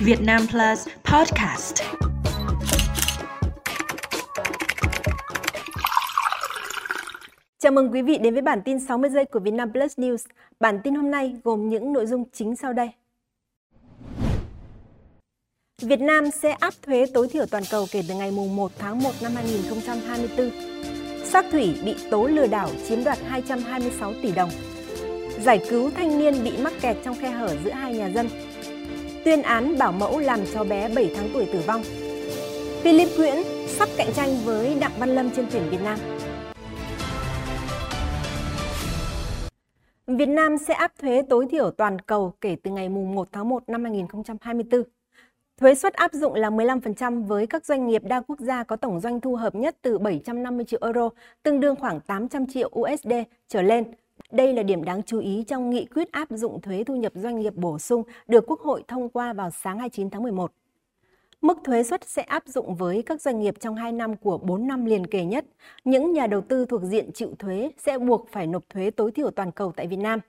Việt Nam Plus Podcast. Chào mừng quý vị đến với bản tin 60 giây của Vietnam Plus News. Bản tin hôm nay gồm những nội dung chính sau đây. Việt Nam sẽ áp thuế tối thiểu toàn cầu kể từ ngày 1 tháng 1 năm 2024. Sắc thủy bị tố lừa đảo chiếm đoạt 226 tỷ đồng. Giải cứu thanh niên bị mắc kẹt trong khe hở giữa hai nhà dân. Tuyên án bảo mẫu làm cho bé 7 tháng tuổi tử vong. Philip Nguyễn sắp cạnh tranh với Đặng Văn Lâm trên tuyển Việt Nam. Việt Nam sẽ áp thuế tối thiểu toàn cầu kể từ ngày 1 tháng 1 năm 2024. Thuế suất áp dụng là 15% với các doanh nghiệp đa quốc gia có tổng doanh thu hợp nhất từ 750 triệu euro, tương đương khoảng 800 triệu USD trở lên. Đây là điểm đáng chú ý trong nghị quyết áp dụng thuế thu nhập doanh nghiệp bổ sung được Quốc hội thông qua vào sáng 29 tháng 11. Mức thuế suất sẽ áp dụng với các doanh nghiệp trong 2 năm của 4 năm liền kề nhất. Những nhà đầu tư thuộc diện chịu thuế sẽ buộc phải nộp thuế tối thiểu toàn cầu tại Việt Nam.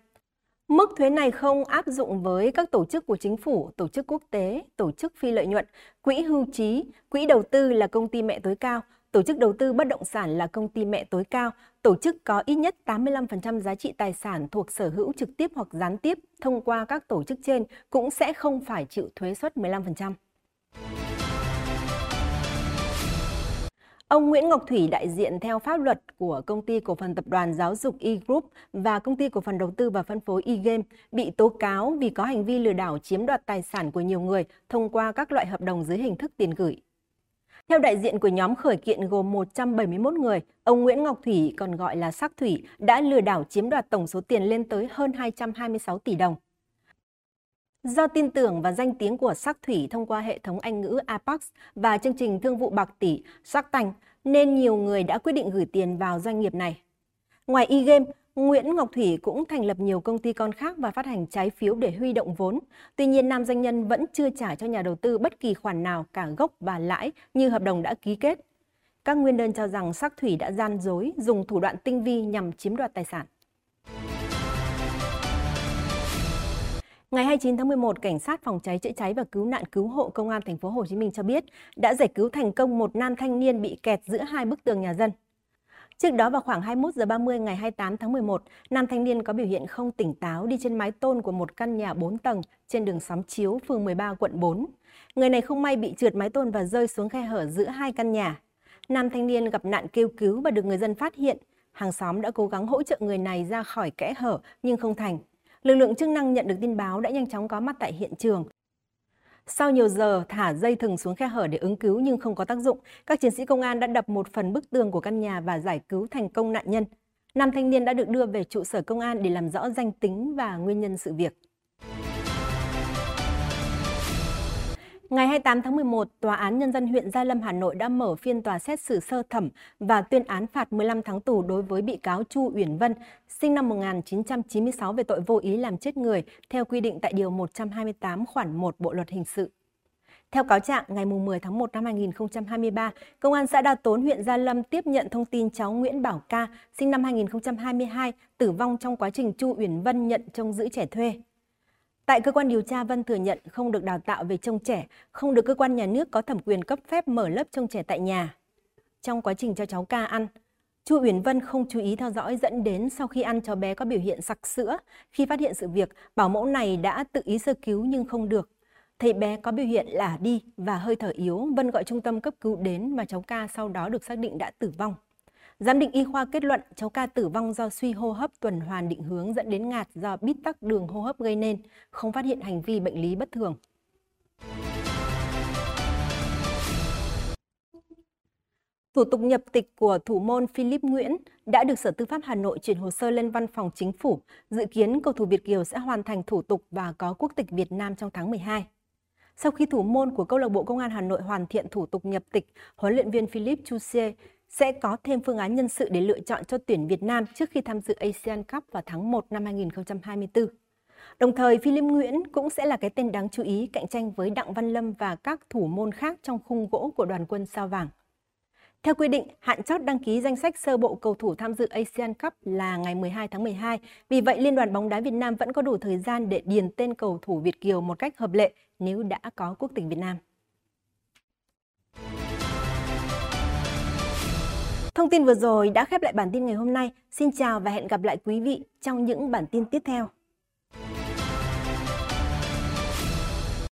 Mức thuế này không áp dụng với các tổ chức của chính phủ, tổ chức quốc tế, tổ chức phi lợi nhuận, quỹ hưu trí, quỹ đầu tư là công ty mẹ tối cao, tổ chức đầu tư bất động sản là công ty mẹ tối cao, tổ chức có ít nhất 85% giá trị tài sản thuộc sở hữu trực tiếp hoặc gián tiếp thông qua các tổ chức trên cũng sẽ không phải chịu thuế suất 15%. Ông Nguyễn Ngọc Thủy đại diện theo pháp luật của công ty cổ phần tập đoàn giáo dục E-Group và công ty cổ phần đầu tư và phân phối E-Game bị tố cáo vì có hành vi lừa đảo chiếm đoạt tài sản của nhiều người thông qua các loại hợp đồng dưới hình thức tiền gửi. Theo đại diện của nhóm khởi kiện gồm 171 người, ông Nguyễn Ngọc Thủy, còn gọi là Sắc Thủy, đã lừa đảo chiếm đoạt tổng số tiền lên tới hơn 226 tỷ đồng. Do tin tưởng và danh tiếng của Sắc Thủy thông qua hệ thống Anh ngữ Apex và chương trình thương vụ bạc tỷ Sắc Tành, nên nhiều người đã quyết định gửi tiền vào doanh nghiệp này. Ngoài e-game, Nguyễn Ngọc Thủy cũng thành lập nhiều công ty con khác và phát hành trái phiếu để huy động vốn. Tuy nhiên, nam doanh nhân vẫn chưa trả cho nhà đầu tư bất kỳ khoản nào cả gốc và lãi như hợp đồng đã ký kết. Các nguyên đơn cho rằng Sắc Thủy đã gian dối, dùng thủ đoạn tinh vi nhằm chiếm đoạt tài sản. Ngày 29 tháng 11, cảnh sát phòng cháy chữa cháy và cứu nạn cứu hộ công an thành phố Hồ Chí Minh cho biết đã giải cứu thành công một nam thanh niên bị kẹt giữa hai bức tường nhà dân. Trước đó vào khoảng 21 giờ 30 ngày 28 tháng 11, nam thanh niên có biểu hiện không tỉnh táo đi trên mái tôn của một căn nhà 4 tầng trên đường Xóm Chiếu, phường 13, quận 4. Người này không may bị trượt mái tôn và rơi xuống khe hở giữa hai căn nhà. Nam thanh niên gặp nạn kêu cứu và được người dân phát hiện. Hàng xóm đã cố gắng hỗ trợ người này ra khỏi kẽ hở nhưng không thành. Lực lượng chức năng nhận được tin báo đã nhanh chóng có mặt tại hiện trường. Sau nhiều giờ thả dây thừng xuống khe hở để ứng cứu nhưng không có tác dụng, các chiến sĩ công an đã đập một phần bức tường của căn nhà và giải cứu thành công nạn nhân. Nam thanh niên đã được đưa về trụ sở công an để làm rõ danh tính và nguyên nhân sự việc. Ngày 28 tháng 11, Tòa án Nhân dân huyện Gia Lâm, Hà Nội đã mở phiên tòa xét xử sơ thẩm và tuyên án phạt 15 tháng tù đối với bị cáo Chu Uyển Vân, sinh năm 1996 về tội vô ý làm chết người, theo quy định tại Điều 128 khoản 1 Bộ Luật Hình sự. Theo cáo trạng, ngày 10 tháng 1 năm 2023, Công an xã Đa Tốn, huyện Gia Lâm tiếp nhận thông tin cháu Nguyễn Bảo Ca, sinh năm 2022, tử vong trong quá trình Chu Uyển Vân nhận trông giữ trẻ thuê. Tại cơ quan điều tra, Vân thừa nhận không được đào tạo về trông trẻ, không được cơ quan nhà nước có thẩm quyền cấp phép mở lớp trông trẻ tại nhà. Trong quá trình cho cháu ca ăn, Chu Uyển Vân không chú ý theo dõi dẫn đến sau khi ăn cháu bé có biểu hiện sặc sữa. Khi phát hiện sự việc, bảo mẫu này đã tự ý sơ cứu nhưng không được. Thấy bé có biểu hiện là đi và hơi thở yếu, Vân gọi trung tâm cấp cứu đến và cháu ca sau đó được xác định đã tử vong. Giám định y khoa kết luận cháu ca tử vong do suy hô hấp tuần hoàn định hướng dẫn đến ngạt do bít tắc đường hô hấp gây nên, không phát hiện hành vi bệnh lý bất thường. Thủ tục nhập tịch của thủ môn Philip Nguyễn đã được Sở Tư pháp Hà Nội chuyển hồ sơ lên Văn phòng Chính phủ. Dự kiến cầu thủ Việt Kiều sẽ hoàn thành thủ tục và có quốc tịch Việt Nam trong tháng 12. Sau khi thủ môn của câu lạc bộ Công an Hà Nội hoàn thiện thủ tục nhập tịch, huấn luyện viên Philip Chusier sẽ có thêm phương án nhân sự để lựa chọn cho tuyển Việt Nam trước khi tham dự ASEAN Cup vào tháng 1 năm 2024. Đồng thời, Philip Nguyễn cũng sẽ là cái tên đáng chú ý cạnh tranh với Đặng Văn Lâm và các thủ môn khác trong khung gỗ của đoàn quân sao vàng. Theo quy định, hạn chót đăng ký danh sách sơ bộ cầu thủ tham dự ASEAN Cup là ngày 12 tháng 12. Vì vậy, Liên đoàn bóng đá Việt Nam vẫn có đủ thời gian để điền tên cầu thủ Việt Kiều một cách hợp lệ nếu đã có quốc tịch Việt Nam. Thông tin vừa rồi đã khép lại bản tin ngày hôm nay. Xin chào và hẹn gặp lại quý vị trong những bản tin tiếp theo.